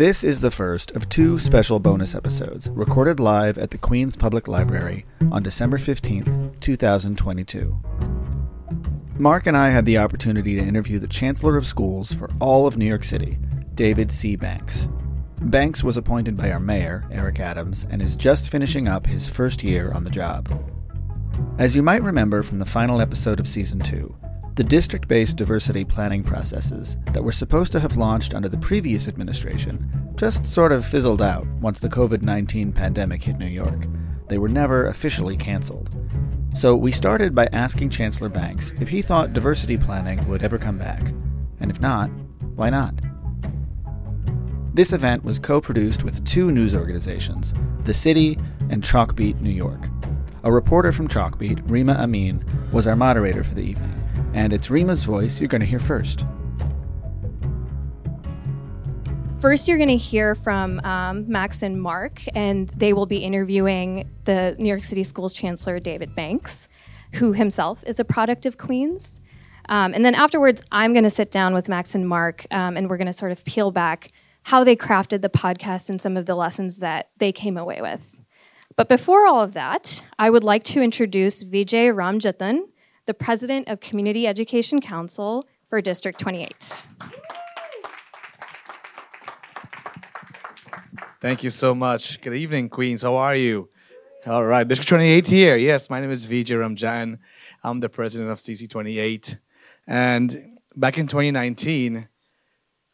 This is the first of two special bonus episodes recorded live at the Queens Public Library on December 15th, 2022. Mark and I had the opportunity to interview the Chancellor of Schools for all of New York City, David C. Banks. Banks was appointed by our mayor, Eric Adams, and is just finishing up his first year on the job. As you might remember from the final episode of Season 2, the district based diversity planning processes that were supposed to have launched under the previous administration just sort of fizzled out once the COVID 19 pandemic hit New York. They were never officially canceled. So we started by asking Chancellor Banks if he thought diversity planning would ever come back. And if not, why not? This event was co produced with two news organizations, The City and Chalkbeat New York. A reporter from Chalkbeat, Reema Amin, was our moderator for the evening, and it's Reema's voice you're going to hear first. First, you're going to hear from um, Max and Mark, and they will be interviewing the New York City Schools Chancellor David Banks, who himself is a product of Queens. Um, and then afterwards, I'm going to sit down with Max and Mark, um, and we're going to sort of peel back how they crafted the podcast and some of the lessons that they came away with. But before all of that, I would like to introduce Vijay Ramjathan, the president of Community Education Council for District 28. Thank you so much. Good evening, Queens. How are you? All right, District 28 here. Yes, my name is Vijay Ramjan. I'm the president of CC28. And back in 2019,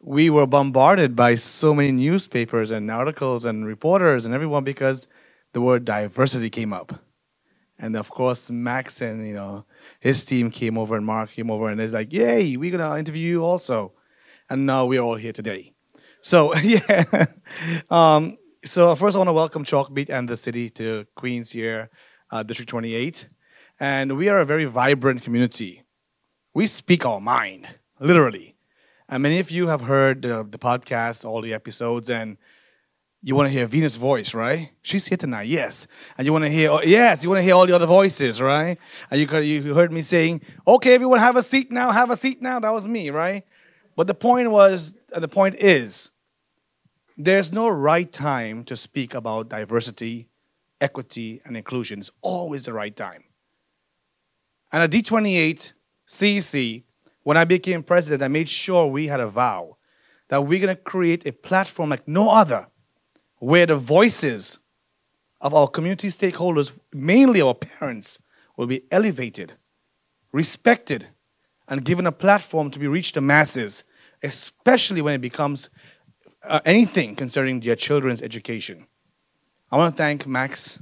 we were bombarded by so many newspapers and articles and reporters and everyone because the word diversity came up. And of course, Max and you know his team came over and Mark came over and it's like, "Yay, we're gonna interview you also." And now we're all here today. So yeah. um, so first, I want to welcome Chalkbeat and the city to Queens here, uh, District 28, and we are a very vibrant community. We speak our mind, literally. And many of you have heard uh, the podcast, all the episodes, and you want to hear Venus' voice, right? She's here tonight, yes. And you want to hear, oh, yes, you want to hear all the other voices, right? And you, you heard me saying, okay, everyone, have a seat now, have a seat now. That was me, right? But the point was, uh, the point is, there's no right time to speak about diversity, equity, and inclusion. It's always the right time. And at D28 CEC, when I became president, I made sure we had a vow that we're going to create a platform like no other where the voices of our community stakeholders, mainly our parents, will be elevated, respected, and given a platform to be reached the masses, especially when it becomes uh, anything concerning their children's education. I want to thank Max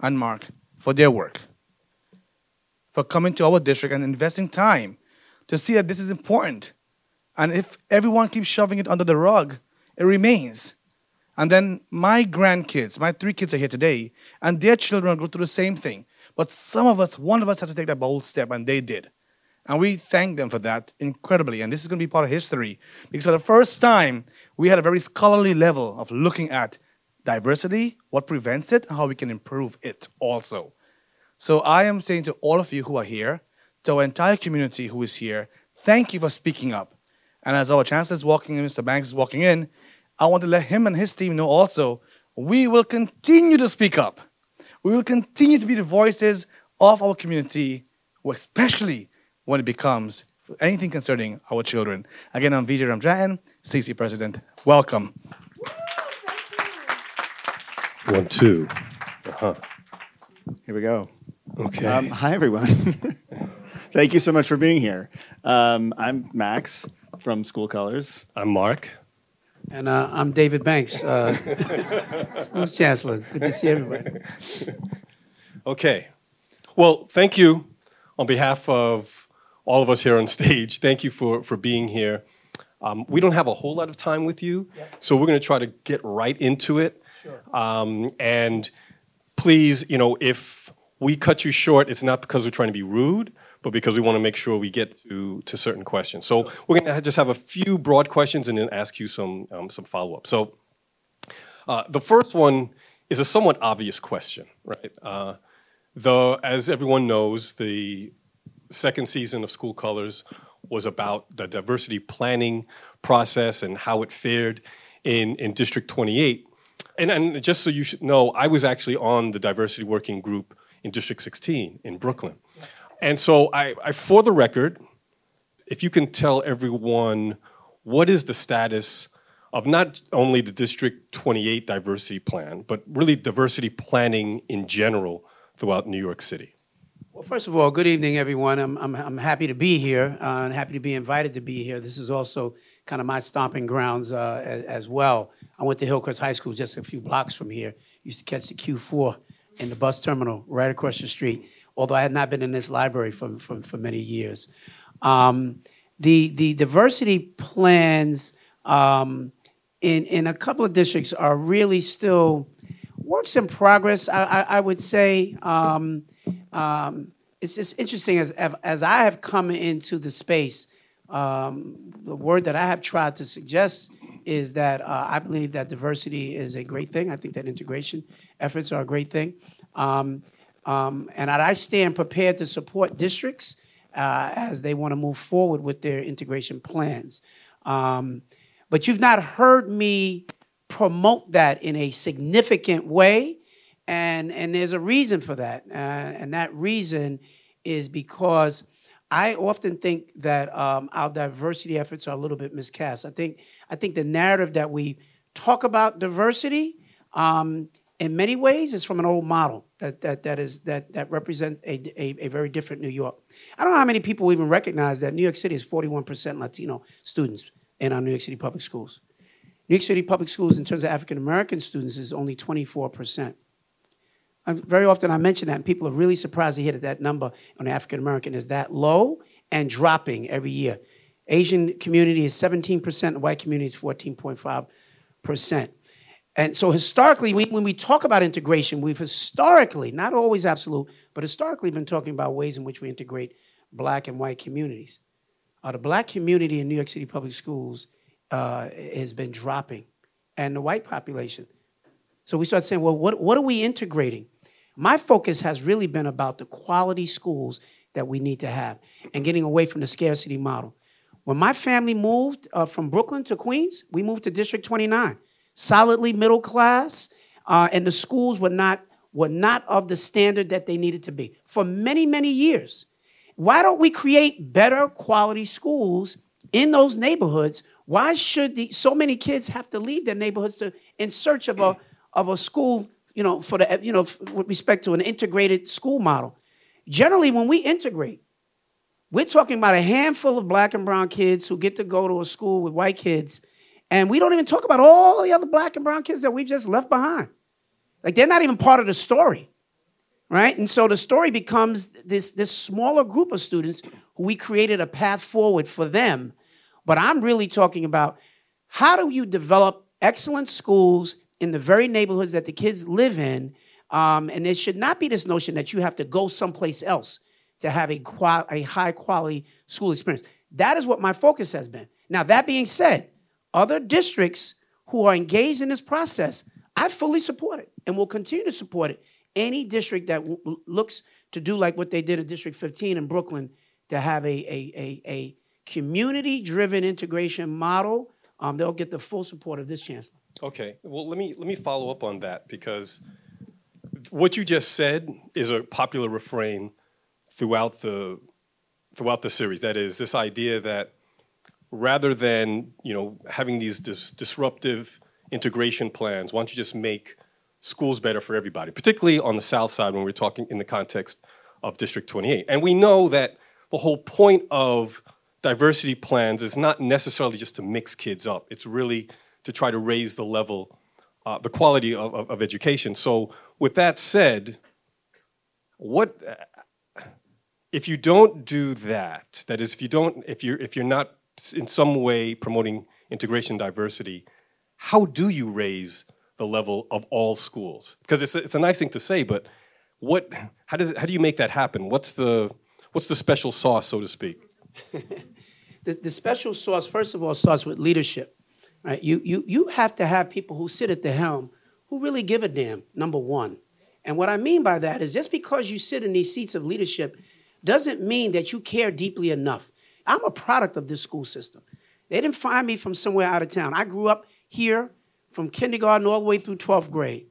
and Mark for their work, for coming to our district and investing time to see that this is important. And if everyone keeps shoving it under the rug, it remains. And then my grandkids, my three kids are here today, and their children go through the same thing. But some of us, one of us has to take that bold step, and they did. And we thank them for that incredibly. And this is going to be part of history because for the first time, we had a very scholarly level of looking at diversity, what prevents it, and how we can improve it also. So I am saying to all of you who are here, to our entire community who is here, thank you for speaking up. And as our chancellor is walking in, Mr. Banks is walking in, I want to let him and his team know also we will continue to speak up. We will continue to be the voices of our community, especially when it becomes anything concerning our children. Again, I'm Vijay Ramjan, CC President. Welcome. One, two. Uh-huh. Here we go. Okay. Um, hi, everyone. Thank you so much for being here. Um, I'm Max from School Colors. I'm Mark. And uh, I'm David Banks, uh, Schools Chancellor. Good to see everybody. Okay. Well, thank you on behalf of all of us here on stage. Thank you for, for being here. Um, we don't have a whole lot of time with you, so we're going to try to get right into it. Sure. Um, and please, you know, if we cut you short, it's not because we're trying to be rude, but because we want to make sure we get to, to certain questions. So we're going to just have a few broad questions and then ask you some, um, some follow up. So uh, the first one is a somewhat obvious question, right? Uh, as everyone knows, the second season of School Colors was about the diversity planning process and how it fared in, in District 28. And, and just so you should know, I was actually on the diversity working group in District 16 in Brooklyn. And so, I, I, for the record, if you can tell everyone what is the status of not only the District 28 diversity plan, but really diversity planning in general throughout New York City. Well, first of all, good evening, everyone. I'm, I'm, I'm happy to be here uh, and happy to be invited to be here. This is also kind of my stomping grounds uh, as, as, well. I went to Hillcrest High School just a few blocks from here. Used to catch the Q4 in the bus terminal right across the street, although I had not been in this library for, for, for many years. Um, the, the diversity plans um, in, in a couple of districts are really still works in progress, I, I, I would say. Um, um, it's just interesting as, as I have come into the space, um, the word that I have tried to suggest is that uh, I believe that diversity is a great thing. I think that integration efforts are a great thing. Um, um, and I stand prepared to support districts uh, as they want to move forward with their integration plans. Um, but you've not heard me promote that in a significant way. And, and there's a reason for that. Uh, and that reason is because I often think that um, our diversity efforts are a little bit miscast. I think, I think the narrative that we talk about diversity um, in many ways is from an old model that, that, that, is, that, that represents a, a, a, very different New York. I don't know how many people even recognize that New York City is 41% Latino students in our New York City public schools. New York City public schools, in terms of African American students, is only 24%. I, very often I mention that, and people are really surprised to hear that that number on African American is that low and dropping every year. Asian community is 17%, the white community is 14.5%. And so historically, we, when we talk about integration, we've historically, not always absolute, but historically been talking about ways in which we integrate black and white communities. Uh, the black community in New York City public schools uh, has been dropping, and the white population. So we start saying, well, what, what are we integrating? My focus has really been about the quality schools that we need to have and getting away from the scarcity model. When my family moved uh, from Brooklyn to Queens, we moved to District 29, solidly middle class, uh, and the schools were not, were not of the standard that they needed to be for many, many years. Why don't we create better quality schools in those neighborhoods? Why should the, so many kids have to leave their neighborhoods to, in search of a, of a school, you know, for the, you know, with respect to an integrated school model? Generally, when we integrate, we're talking about a handful of black and brown kids who get to go to a school with white kids, and we don't even talk about all the other black and brown kids that we've just left behind. Like they're not even part of the story right? And so the story becomes this, this smaller group of students who we created a path forward for them. But I'm really talking about how do you develop excellent schools in the very neighborhoods that the kids live in? Um, and there should not be this notion that you have to go someplace else to have a, a high quality school experience. That is what my focus has been. Now, that being said, other districts who are engaged in this process, I fully support it and will continue to support it any district that w- looks to do like what they did in District 15 in Brooklyn to have a, a, a, a community driven integration model, um, they'll get the full support of this chancellor. Okay, well, let me, let me follow up on that because what you just said is a popular refrain throughout the, throughout the series. That is, this idea that rather than you know, having these dis- disruptive integration plans, why don't you just make schools better for everybody, particularly on the south side when we're talking in the context of District 28. And we know that the whole point of diversity plans is not necessarily just to mix kids up, it's really to try to raise the level, uh, the quality of, of, of, education. So, with that said, what if you don't do that? That is, if you don't, if you're if you're not in some way promoting integration diversity, how do you raise the level of all schools? Because it's a, it's a nice thing to say, but what, how, does how do you make that happen? What's the, what's the special sauce, so to speak? the, the special sauce, first of all, starts with leadership. Right? You, you, you have to have people who sit at the helm who really give a damn, number one. And what I mean by that is just because you sit in these seats of leadership doesn't mean that you care deeply enough. I'm a product of this school system. They didn't find me from somewhere out of town. I grew up here from kindergarten all the way through 12th grade.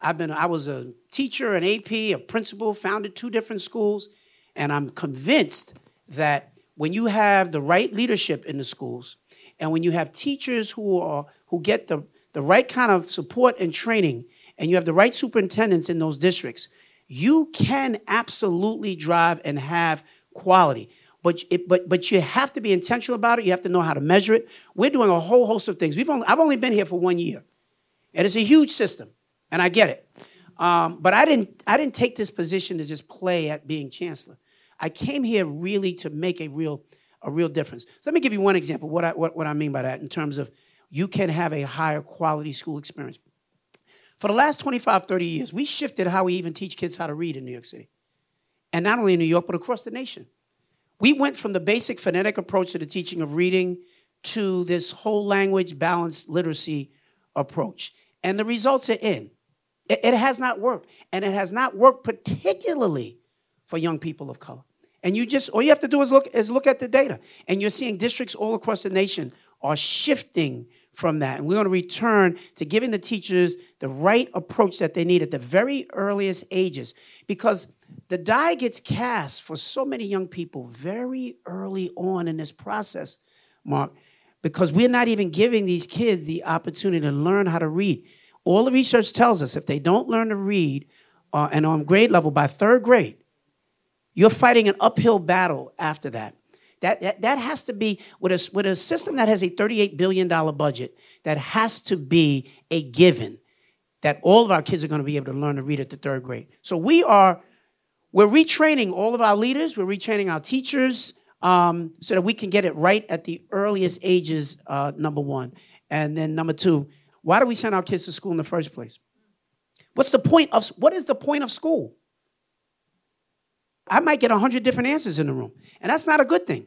I've been, I was a teacher, an AP, a principal, founded two different schools, and I'm convinced that when you have the right leadership in the schools, and when you have teachers who are who get the, the right kind of support and training, and you have the right superintendents in those districts, you can absolutely drive and have quality. But, it, but, but you have to be intentional about it. You have to know how to measure it. We're doing a whole host of things. We've only, I've only been here for one year, and it's a huge system, and I get it. Um, but I didn't, I didn't take this position to just play at being chancellor. I came here really to make a real, a real difference. So let me give you one example what I, what, what I mean by that in terms of you can have a higher quality school experience. For the last 25, 30 years, we shifted how we even teach kids how to read in New York City. And not only in New York, but across the nation. We went from the basic phonetic approach to the teaching of reading to this whole language balanced literacy approach. And the results are in. It, it has not worked. And it has not worked particularly for young people of color. And you just all you have to do is look is look at the data. And you're seeing districts all across the nation are shifting from that. And we're going to return to giving the teachers the right approach that they need at the very earliest ages. Because the die gets cast for so many young people very early on in this process, Mark, because we're not even giving these kids the opportunity to learn how to read. All the research tells us if they don't learn to read uh, and on grade level by third grade, you're fighting an uphill battle after that. That, that, that has to be, with a, with a system that has a $38 billion budget, that has to be a given that all of our kids are going to be able to learn to read at the third grade. So we are, we're retraining all of our leaders, we're retraining our teachers um, so that we can get it right at the earliest ages, uh, number one. And then number two, why do we send our kids to school in the first place? What's the point of, what is the point of school? I might get 100 different answers in the room. And that's not a good thing.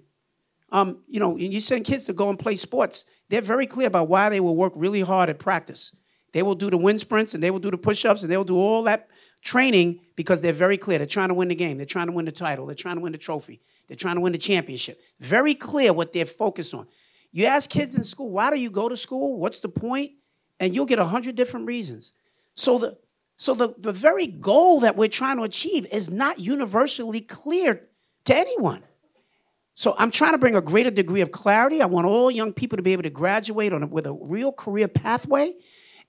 Um, you know, you send kids to go and play sports, they're very clear about why they will work really hard at practice. They will do the wind sprints and they will do the push ups and they will do all that training because they're very clear. They're trying to win the game, they're trying to win the title, they're trying to win the trophy, they're trying to win the championship. Very clear what they're focused on. You ask kids in school, why do you go to school? What's the point? And you'll get a 100 different reasons. So the, so the, the very goal that we're trying to achieve is not universally clear to anyone. So I'm trying to bring a greater degree of clarity. I want all young people to be able to graduate on a, with a real career pathway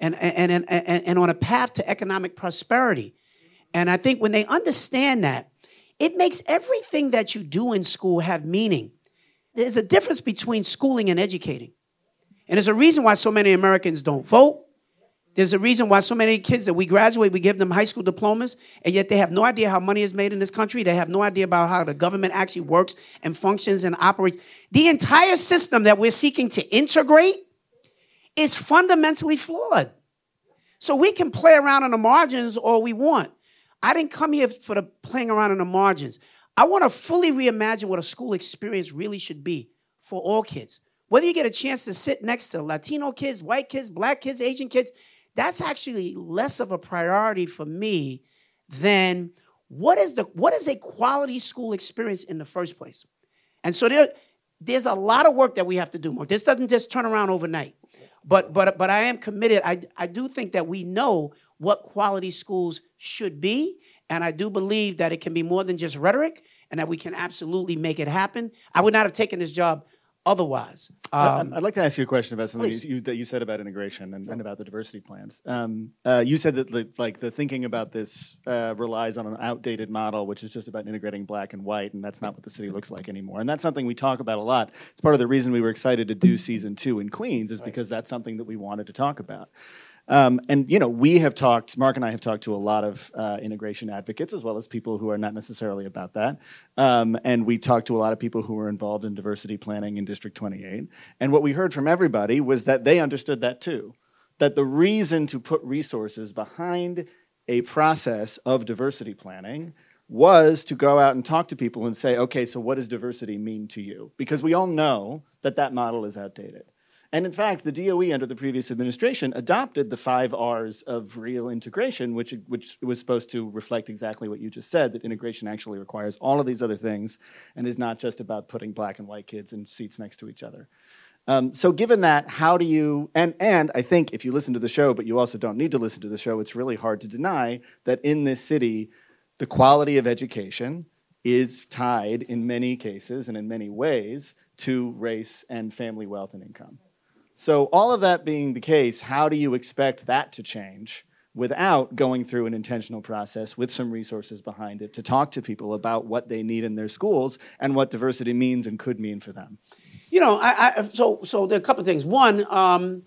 and, and, and, and, and on a path to economic prosperity. And I think when they understand that, it makes everything that you do in school have meaning. There's a difference between schooling and educating. And there's a reason why so many Americans don't vote. There's a reason why so many kids that we graduate, we give them high school diplomas, and yet they have no idea how money is made in this country. They have no idea about how the government actually works and functions and operates. The entire system that we're seeking to integrate is fundamentally flawed. So we can play around on the margins all we want. I didn't come here for the playing around on the margins. I want to fully reimagine what a school experience really should be for all kids. Whether you get a chance to sit next to Latino kids, white kids, black kids, Asian kids, that's actually less of a priority for me than what is the what is a quality school experience in the first place. And so there, there's a lot of work that we have to do more. This doesn't just turn around overnight. But but but I am committed. I I do think that we know what quality schools should be, and I do believe that it can be more than just rhetoric, and that we can absolutely make it happen. I would not have taken this job otherwise. Um, I'd like to ask you a question about something you, that you said about integration and, and about the diversity plans. Um, uh, you said that the, like the thinking about this uh, relies on an outdated model, which is just about integrating black and white, and that's not what the city looks like anymore. And that's something we talk about a lot. It's part of the reason we were excited to do season two in Queens, is because that's something that we wanted to talk about. Um, and you know, we have talked. Mark and I have talked to a lot of uh, integration advocates, as well as people who are not necessarily about that. Um, and we talked to a lot of people who were involved in diversity planning in District 28. And what we heard from everybody was that they understood that too. That the reason to put resources behind a process of diversity planning was to go out and talk to people and say, okay, so what does diversity mean to you? Because we all know that that model is outdated. And in fact, the DOE under the previous administration adopted the five R's of real integration, which, which was supposed to reflect exactly what you just said that integration actually requires all of these other things and is not just about putting black and white kids in seats next to each other. Um, so, given that, how do you and and I think if you listen to the show, but you also don't need to listen to the show, it's really hard to deny that in this city, the quality of education is tied in many cases and in many ways to race and family wealth and income. So, all of that being the case, how do you expect that to change without going through an intentional process with some resources behind it to talk to people about what they need in their schools and what diversity means and could mean for them? You know, I, I so so there are a couple of things. One, um,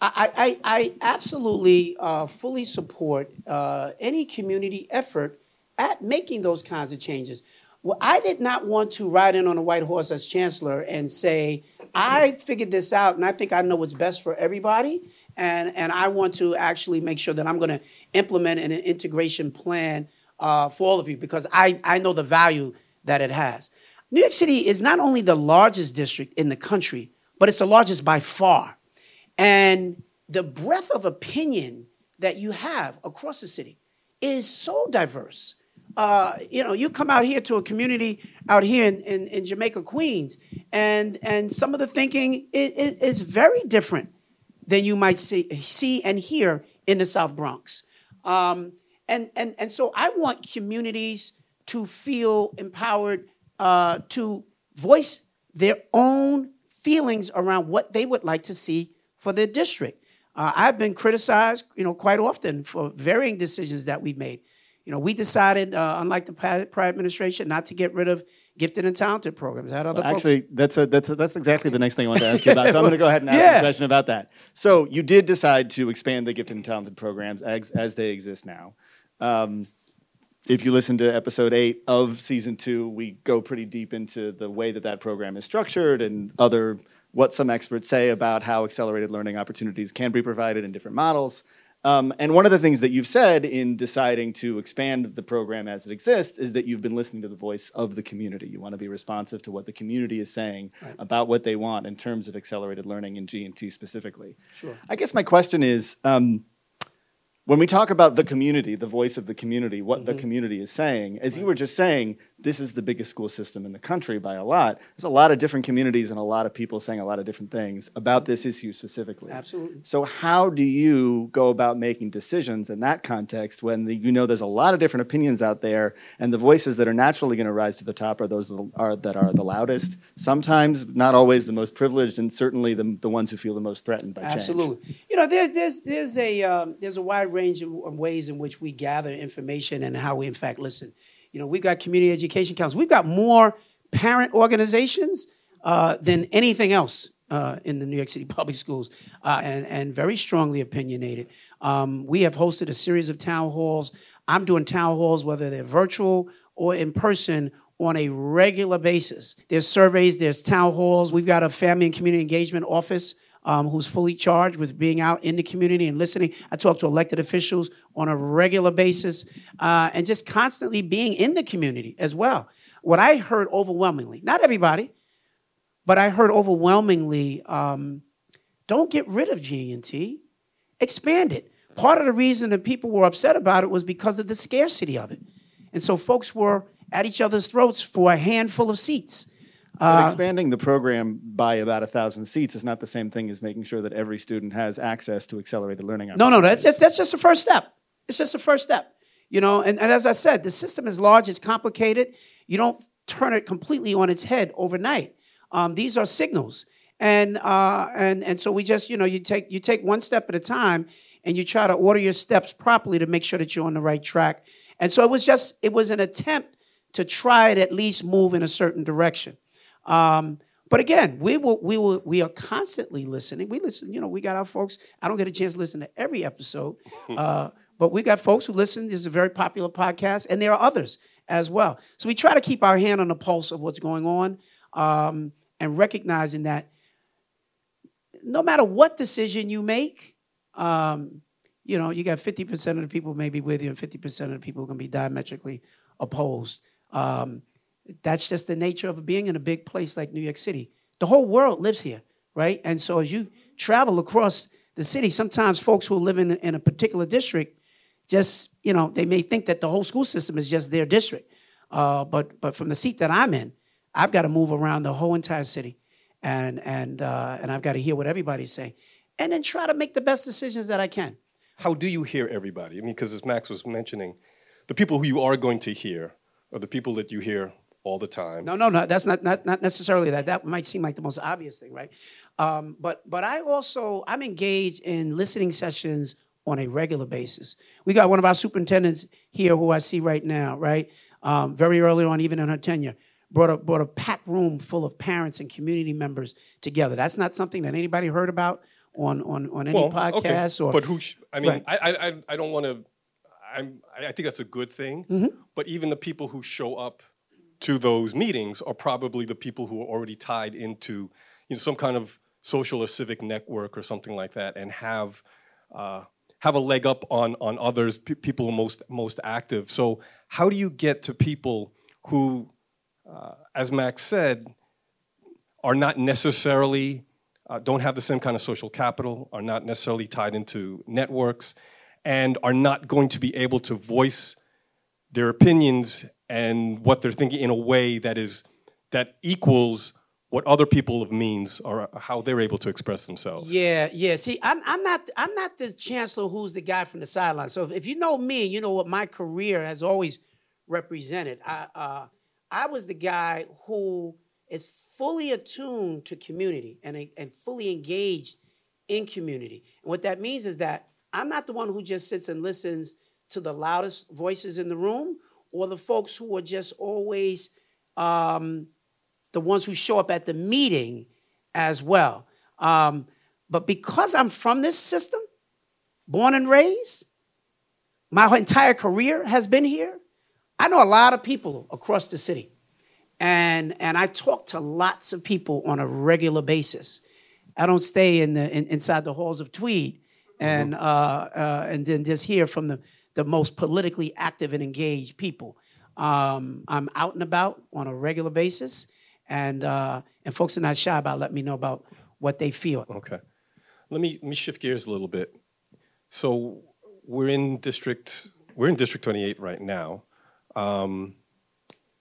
I, I, I absolutely uh, fully support uh, any community effort at making those kinds of changes. Well, I did not want to ride in on a white horse as chancellor and say, I figured this out and I think I know what's best for everybody. And, and I want to actually make sure that I'm going to implement an integration plan uh, for all of you because I, I know the value that it has. New York City is not only the largest district in the country, but it's the largest by far. And the breadth of opinion that you have across the city is so diverse. Uh, you know, you come out here to a community out here in, in, in Jamaica, Queens, and, and some of the thinking is, is, very different than you might see, see and hear in the South Bronx. Um, and, and, and so I want communities to feel empowered uh, to voice their own feelings around what they would like to see for their district. Uh, I've been criticized, you know, quite often for varying decisions that we've made. You know, we decided, uh, unlike the prior administration, not to get rid of gifted and talented programs. That other well, actually, that's a, that's a, that's exactly the next thing I wanted to ask you about. So I'm going to go ahead and ask yeah. a question about that. So you did decide to expand the gifted and talented programs as, as they exist now. Um, if you listen to episode eight of season two, we go pretty deep into the way that that program is structured and other what some experts say about how accelerated learning opportunities can be provided in different models. Um, and one of the things that you've said in deciding to expand the program as it exists is that you've been listening to the voice of the community. You want to be responsive to what the community is saying right. about what they want in terms of accelerated learning in G&T specifically. Sure. I guess my question is, um, when we talk about the community, the voice of the community, what mm-hmm. the community is saying, as right. you were just saying, this is the biggest school system in the country by a lot. There's a lot of different communities and a lot of people saying a lot of different things about this issue specifically. Absolutely. So, how do you go about making decisions in that context when the, you know there's a lot of different opinions out there, and the voices that are naturally going to rise to the top are those that are, that are the loudest, sometimes not always the most privileged, and certainly the, the ones who feel the most threatened by change? Absolutely. You know, there, there's, there's, a, um, there's a wide range of ways in which we gather information and how we, in fact, listen. You know, we've got community education councils. We've got more parent organizations uh, than anything else uh, in the New York City public schools, uh, and, and very strongly opinionated. Um, we have hosted a series of town halls. I'm doing town halls, whether they're virtual or in person, on a regular basis. There's surveys, there's town halls. We've got a family and community engagement office um, who's fully charged with being out in the community and listening. I talk to elected officials on a regular basis uh, and just constantly being in the community as well. What I heard overwhelmingly, not everybody, but I heard overwhelmingly, um, don't get rid of G&T, expand it. Part of the reason that people were upset about it was because of the scarcity of it. And so folks were at each other's throats for a handful of seats. But uh, expanding the program by about a thousand seats is not the same thing as making sure that every student has access to accelerated learning. No, no, that's just, that's just the first step. It's just the first step. You know, and, and as I said, the system is large, it's complicated. You don't turn it completely on its head overnight. Um, these are signals, and uh, and and so we just you know you take you take one step at a time, and you try to order your steps properly to make sure that you're on the right track. And so it was just it was an attempt to try to at least move in a certain direction. Um, but again, we will, we will, we are constantly listening. We listen, you know, we got our folks. I don't get a chance to listen to every episode, uh, but we got folks who listen. This is a very popular podcast, and there are others as well. So we try to keep our hand on the pulse of what's going on, um, and recognizing that no matter what decision you make, um, you know, you got 50% of the people maybe with you, and 50% of the people are going to be diametrically opposed. Um, that's just the nature of being in a big place like New York City. The whole world lives here, right? And so as you travel across the city, sometimes folks who live in, in a particular district just, you know, they may think that the whole school system is just their district. Uh, but, but from the seat that I'm in, I've got to move around the whole entire city. and and uh, and I've got to hear what everybody's saying, and then try to make the best decisions that I can. How do you hear everybody? I mean, because as Max was mentioning, the people who you are going to hear are the people that you hear all the time. No, no, no. That's not not, not necessarily that. That might seem like the most obvious thing, right? Um, but but I also I'm engaged in listening sessions on a regular basis. We got one of our superintendents here who I see right now, right? Um, very early on, even in her tenure, brought a brought a packed room full of parents and community members together. That's not something that anybody heard about on on on any well, podcast okay. or. But who? Sh- I mean, Right. I, I, I, don't want to. I'm. I think that's a good thing. Mm-hmm. But even the people who show up to those meetings are probably the people who are already tied into, you know, some kind of social or civic network or something like that, and have. Uh, have a leg up on on others, pe- people most most active. So, how do you get to people who, uh, as Max said, are not necessarily uh, don't have the same kind of social capital, are not necessarily tied into networks, and are not going to be able to voice their opinions and what they're thinking in a way that is that equals what other people of means or how they're able to express themselves. Yeah, yeah. See, I'm I'm not I'm not the chancellor who's the guy from the sideline. So if, if you know me, you know what my career has always represented. I uh, I was the guy who is fully attuned to community and and fully engaged in community. And what that means is that I'm not the one who just sits and listens to the loudest voices in the room or the folks who are just always um, the ones who show up at the meeting as well. Um, but because I'm from this system, born and raised, my entire career has been here. I know a lot of people across the city, and and I talk to lots of people on a regular basis. I don't stay in the in, inside the halls of Tweed, and uh, uh, and then just hear from the the most politically active and engaged people. Um, I'm out and about on a regular basis, and uh, and folks are not shy about letting me know about what they feel. Okay. Let me let me shift gears a little bit. So we're in district we're in District 28 right now. Um,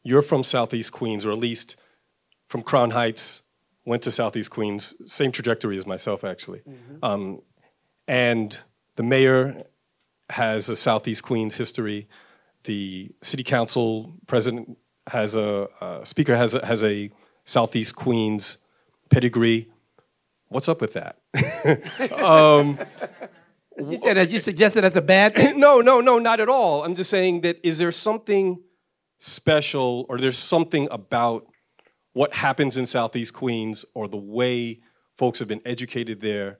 you're from Southeast Queens, or at least from Crown Heights. Went to Southeast Queens, same trajectory as myself, actually. Um, and the mayor has a Southeast Queens history. The city council president has a uh, speaker has a, has a Southeast Queens pedigree. What's up with that? You said that you suggested that's a bad thing. no, no, no, not at all. I'm just saying that is there something special or there's something about what happens in Southeast Queens or the way folks have been educated there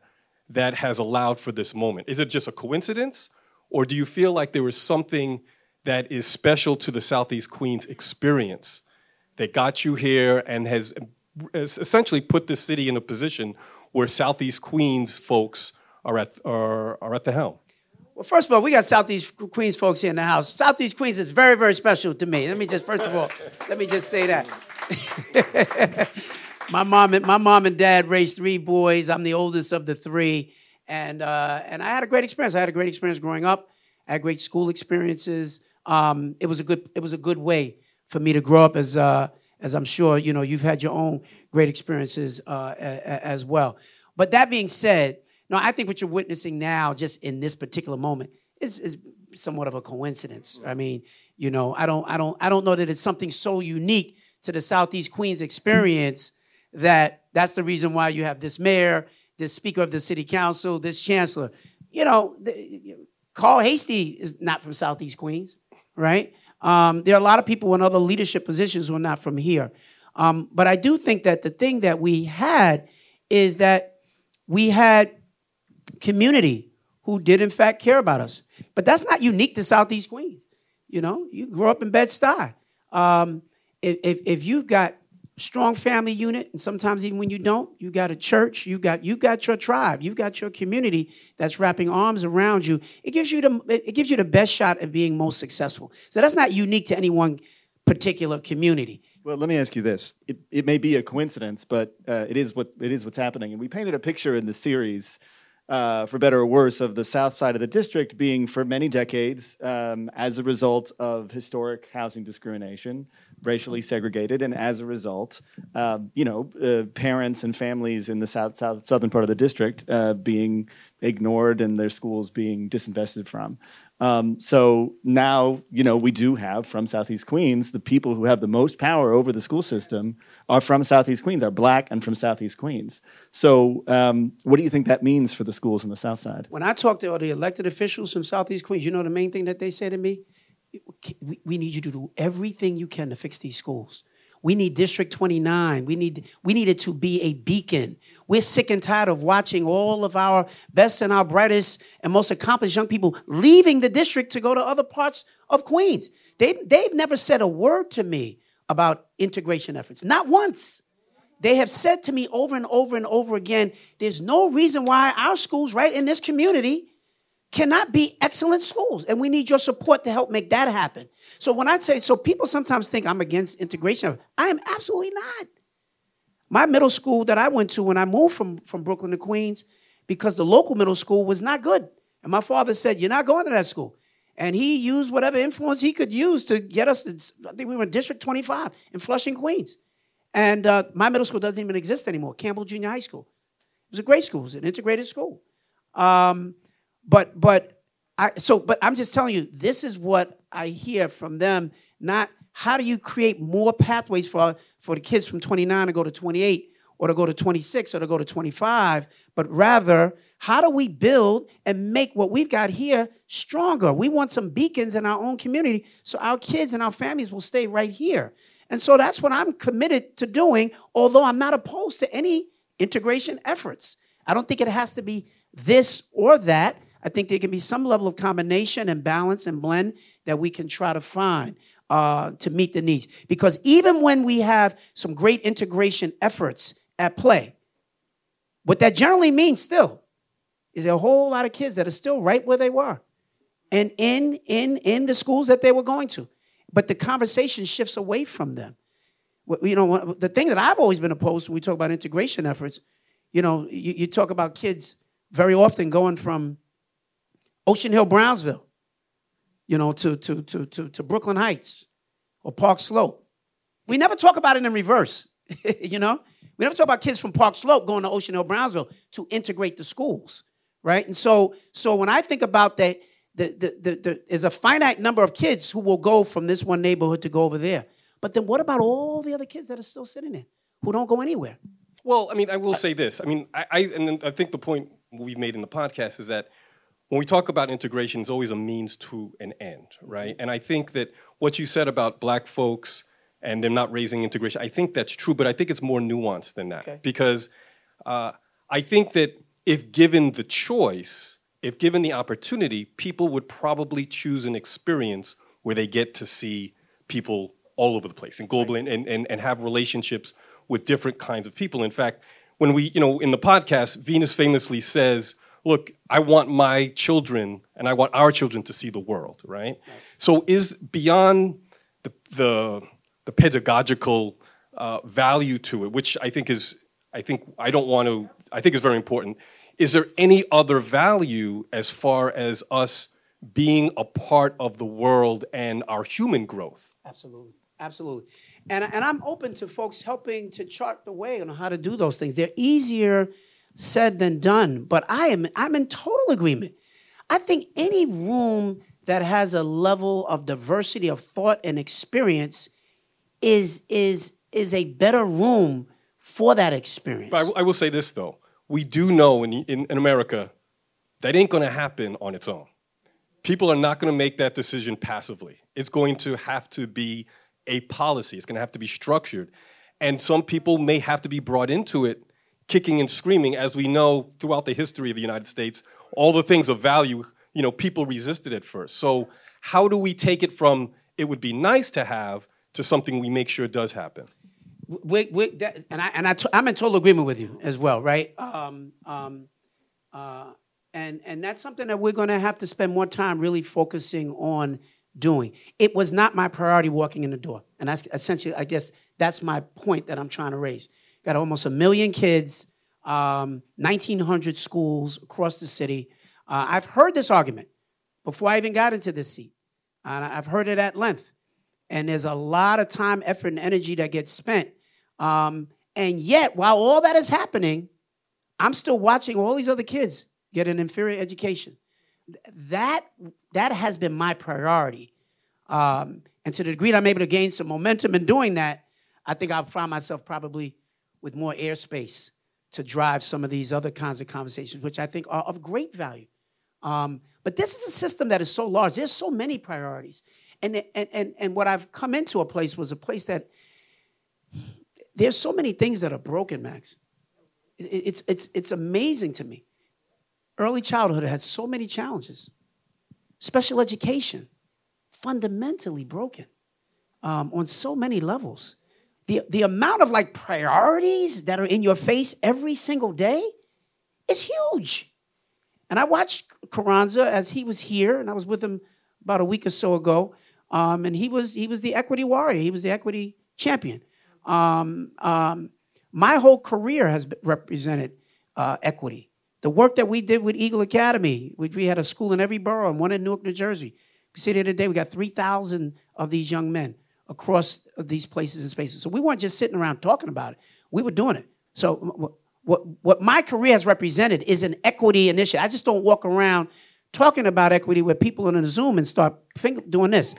that has allowed for this moment? Is it just a coincidence or do you feel like there was something that is special to the Southeast Queens experience that got you here and has essentially put the city in a position where Southeast Queens folks are at, are, are at the helm? Well, first of all, we got Southeast Queens folks here in the house. Southeast Queens is very, very special to me. Let me just, first of all, let me just say that. my mom and my mom and dad raised three boys. I'm the oldest of the three, and uh, and I had a great experience. I had a great experience growing up. I had great school experiences. Um, it was a good it was a good way for me to grow up as uh, as I'm sure you know you've had your own great experiences uh, a- a- as well. But that being said, no, I think what you're witnessing now, just in this particular moment, is is somewhat of a coincidence. I mean, you know, I don't I don't I don't know that it's something so unique to the Southeast Queens experience that that's the reason why you have this mayor, this speaker of the city council, this chancellor. You know, the, Carl Heastie is not from Southeast Queens, right? Um, there are a lot of people in other leadership positions who are not from here. Um, but I do think that the thing that we had is that we had community who did in fact care about us. But that's not unique to Southeast Queens. You know, you grew up in Bed-Stuy. Um, if, if, if you've got strong family unit, and sometimes even when you don't, you got a church, you got you got your tribe, you've got your community that's wrapping arms around you. It gives you the it gives you the best shot at being most successful. So that's not unique to any one particular community. Well, let me ask you this: it, it may be a coincidence, but uh, it is what it is what's happening. And we painted a picture in the series uh, for better or worse, of the south side of the district being for many decades, um, as a result of historic housing discrimination, racially segregated, and as a result, uh, you know, uh, parents and families in the south, south southern part of the district uh, being ignored and their schools being disinvested from. Um, so now, you know, we do have from Southeast Queens, the people who have the most power over the school system are from Southeast Queens, are black and from Southeast Queens. So, um, what do you think that means for the schools in the South Side? When I talk to all the elected officials from Southeast Queens, you know the main thing that they say to me? We, need you to do everything you can to fix these schools. We need District 29. We need, we need it to be a beacon. We're sick and tired of watching all of our best and our brightest and most accomplished young people leaving the district to go to other parts of Queens. They've, they've never said a word to me about integration efforts, not once. They have said to me over and over and over again there's no reason why our schools right in this community cannot be excellent schools. And we need your support to help make that happen. So when I say, so people sometimes think I'm against integration. I am absolutely not. My middle school that I went to when I moved from, from Brooklyn to Queens, because the local middle school was not good. And my father said, You're not going to that school. And he used whatever influence he could use to get us, to, I think we were in District 25 in Flushing, Queens. And uh, my middle school doesn't even exist anymore, Campbell Junior High School. It was a great school, it was an integrated school. Um, but, but, I, so, but I'm just telling you, this is what I hear from them, not how do you create more pathways for, for the kids from 29 to go to 28 or to go to 26 or to go to 25, but rather, how do we build and make what we've got here stronger? We want some beacons in our own community so our kids and our families will stay right here. And so that's what I'm committed to doing, although I'm not opposed to any integration efforts. I don't think it has to be this or that. I think there can be some level of combination and balance and blend that we can try to find uh, to meet the needs. Because even when we have some great integration efforts at play, what that generally means still is a whole lot of kids that are still right where they were and in, in, in the schools that they were going to. But the conversation shifts away from them. You know, the thing that I've always been opposed to when we talk about integration efforts, you know, you, you talk about kids very often going from Ocean Hill, Brownsville, you know, to, to, to, to, to Brooklyn Heights or Park Slope. We never talk about it in reverse, you know? We never talk about kids from Park Slope going to Ocean Hill, Brownsville to integrate the schools, right? And so, so when I think about that, the, the, the, the, there's a finite number of kids who will go from this one neighborhood to go over there. But then what about all the other kids that are still sitting there who don't go anywhere? Well, I mean, I will say this. I mean, I, I and I think the point we've made in the podcast is that when we talk about integration, it's always a means to an end, right? And I think that what you said about black folks and them not raising integration, I think that's true, but I think it's more nuanced than that. Okay. Because uh, I think that if given the choice, if given the opportunity, people would probably choose an experience where they get to see people all over the place and globally right. and, and, and have relationships with different kinds of people. In fact, when we, you know, in the podcast, Venus famously says, look, I want my children and I want our children to see the world, right? right. So is beyond the, the, the pedagogical uh, value to it, which I think is, I think I don't want to, I think is very important. Is there any other value as far as us being a part of the world and our human growth? Absolutely, absolutely. And, and I'm open to folks helping to chart the way on how to do those things. They're easier said than done. But I am I'm in total agreement. I think any room that has a level of diversity of thought and experience is is is a better room for that experience. But I, will say this though: we do know in, in, in America that ain't going to happen on its own. People are not going to make that decision passively. It's going to have to be a policy. It's going to have to be structured, and some people may have to be brought into it kicking and screaming, as we know throughout the history of the United States, all the things of value, you know, people resisted at first. So how do we take it from it would be nice to have to something we make sure does happen? We, we, that, and I, and I t- I'm in total agreement with you as well, right? Um, um, uh, and and that's something that we're going to have to spend more time really focusing on doing. It was not my priority walking in the door, and that's essentially, I guess, that's my point that I'm trying to raise got almost a million kids um, 1,900 schools across the city. Uh, I've heard this argument before I even got into this seat, and I've heard it at length. And there's a lot of time, effort, and energy that gets spent. Um, and yet, while all that is happening, I'm still watching all these other kids get an inferior education. That, that has been my priority. Um, and to the degree that I'm able to gain some momentum in doing that, I think I'll find myself probably with more airspace to drive some of these other kinds of conversations, which I think are of great value. Um, but this is a system that is so large. There's so many priorities. And, and, and, and what I've come into a place was a place that there's so many things that are broken, Max. It's, it's, it's amazing to me. Early childhood has so many challenges. Special education, fundamentally broken um, on so many levels. The, the amount of like priorities that are in your face every single day is huge. And I watched Carranza as he was here, and I was with him about a week or so ago. Um, and he was he was the equity warrior. He was the equity champion. Um, um, my whole career has represented uh, equity. The work that we did with Eagle Academy, which we had a school in every borough and one in Newark, New Jersey. We said the other day we got 3,000 of these young men across these places and spaces. So we weren't just sitting around talking about it. We were doing it. So what, what my career has represented is an equity initiative. I just don't walk around talking about equity with people in a Zoom and start doing this.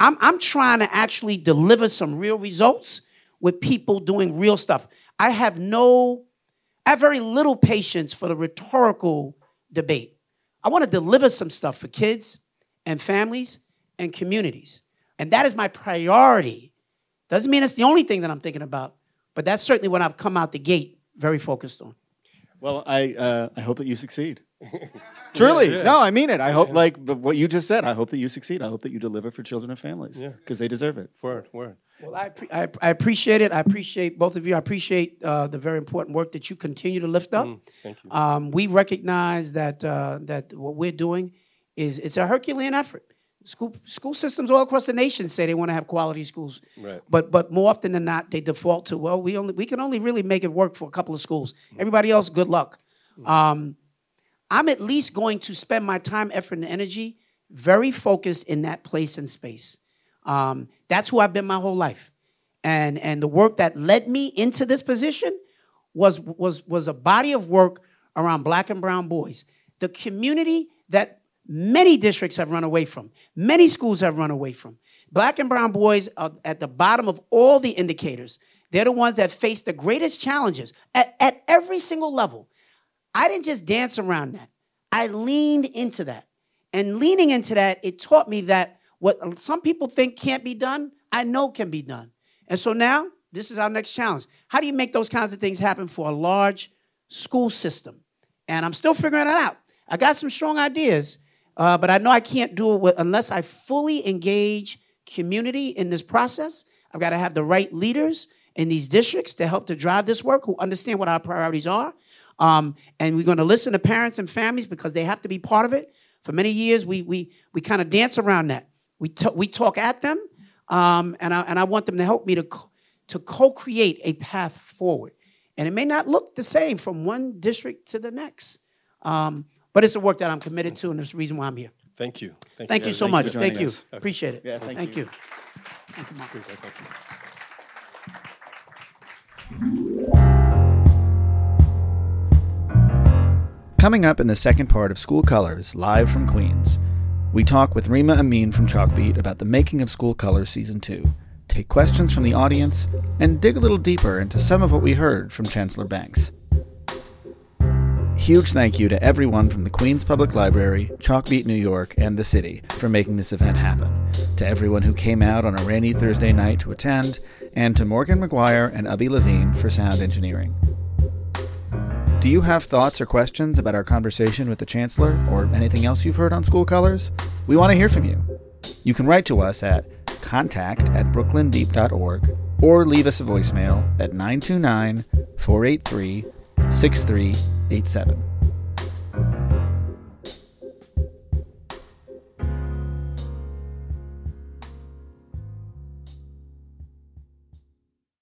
I'm, I'm trying to actually deliver some real results with people doing real stuff. I have no, I have very little patience for the rhetorical debate. I want to deliver some stuff for kids and families and communities. And that is my priority. Doesn't mean it's the only thing that I'm thinking about, but that's certainly what I've come out the gate very focused on. Well, I, uh, I hope that you succeed. Truly, yeah, yeah. no, I mean it. I hope, like what you just said, I hope that you succeed. I hope that you deliver for children and families because they deserve it. Word, word. Well, I, I, I, appreciate it. I appreciate both of you. I appreciate uh, the very important work that you continue to lift up. Mm, thank you. Um, we recognize that uh, that what we're doing is it's a Herculean effort. School school systems all across the nation say they want to have quality schools, right. but but more often than not, they default to well, we only we can only really make it work for a couple of schools. Everybody else, good luck. Um, I'm at least going to spend my time, effort, and energy very focused in that place and space. Um, that's who I've been my whole life. And, and the work that led me into this position was, was, was a body of work around black and brown boys. The community that many districts have run away from, many schools have run away from. Black and brown boys are at the bottom of all the indicators. They're the ones that face the greatest challenges at, at every single level. I didn't just dance around that. I leaned into that. And leaning into that, it taught me that what some people think can't be done, I know can be done. And so now, this is our next challenge. How do you make those kinds of things happen for a large school system? And I'm still figuring that out. I got some strong ideas, uh, but I know I can't do it with, unless I fully engage community in this process. I've got to have the right leaders in these districts to help to drive this work who understand what our priorities are um, and we're going to listen to parents and families because they have to be part of it. For many years, we, we, we kind of dance around that. We, t- we talk at them, um, and, I, and I want them to help me to, co- to co create a path forward. And it may not look the same from one district to the next, um, but it's a work that I'm committed to, and it's the reason why I'm here. Thank you. Thank, thank you. you so thank much. You thank you. Us. Appreciate it. Yeah, thank, thank you. you. Thank you. Thank you. Coming up in the second part of School Colors, live from Queens, we talk with Reema Amin from Chalkbeat about the making of School Colors Season 2, take questions from the audience, and dig a little deeper into some of what we heard from Chancellor Banks. Huge thank you to everyone from the Queens Public Library, Chalkbeat New York, and the city for making this event happen. To everyone who came out on a rainy Thursday night to attend, and to Morgan McGuire and Ubby Levine for sound engineering. Do you have thoughts or questions about our conversation with the Chancellor or anything else you've heard on school colors? We want to hear from you. You can write to us at contact at brooklyndeep.org or leave us a voicemail at 929 483 6387.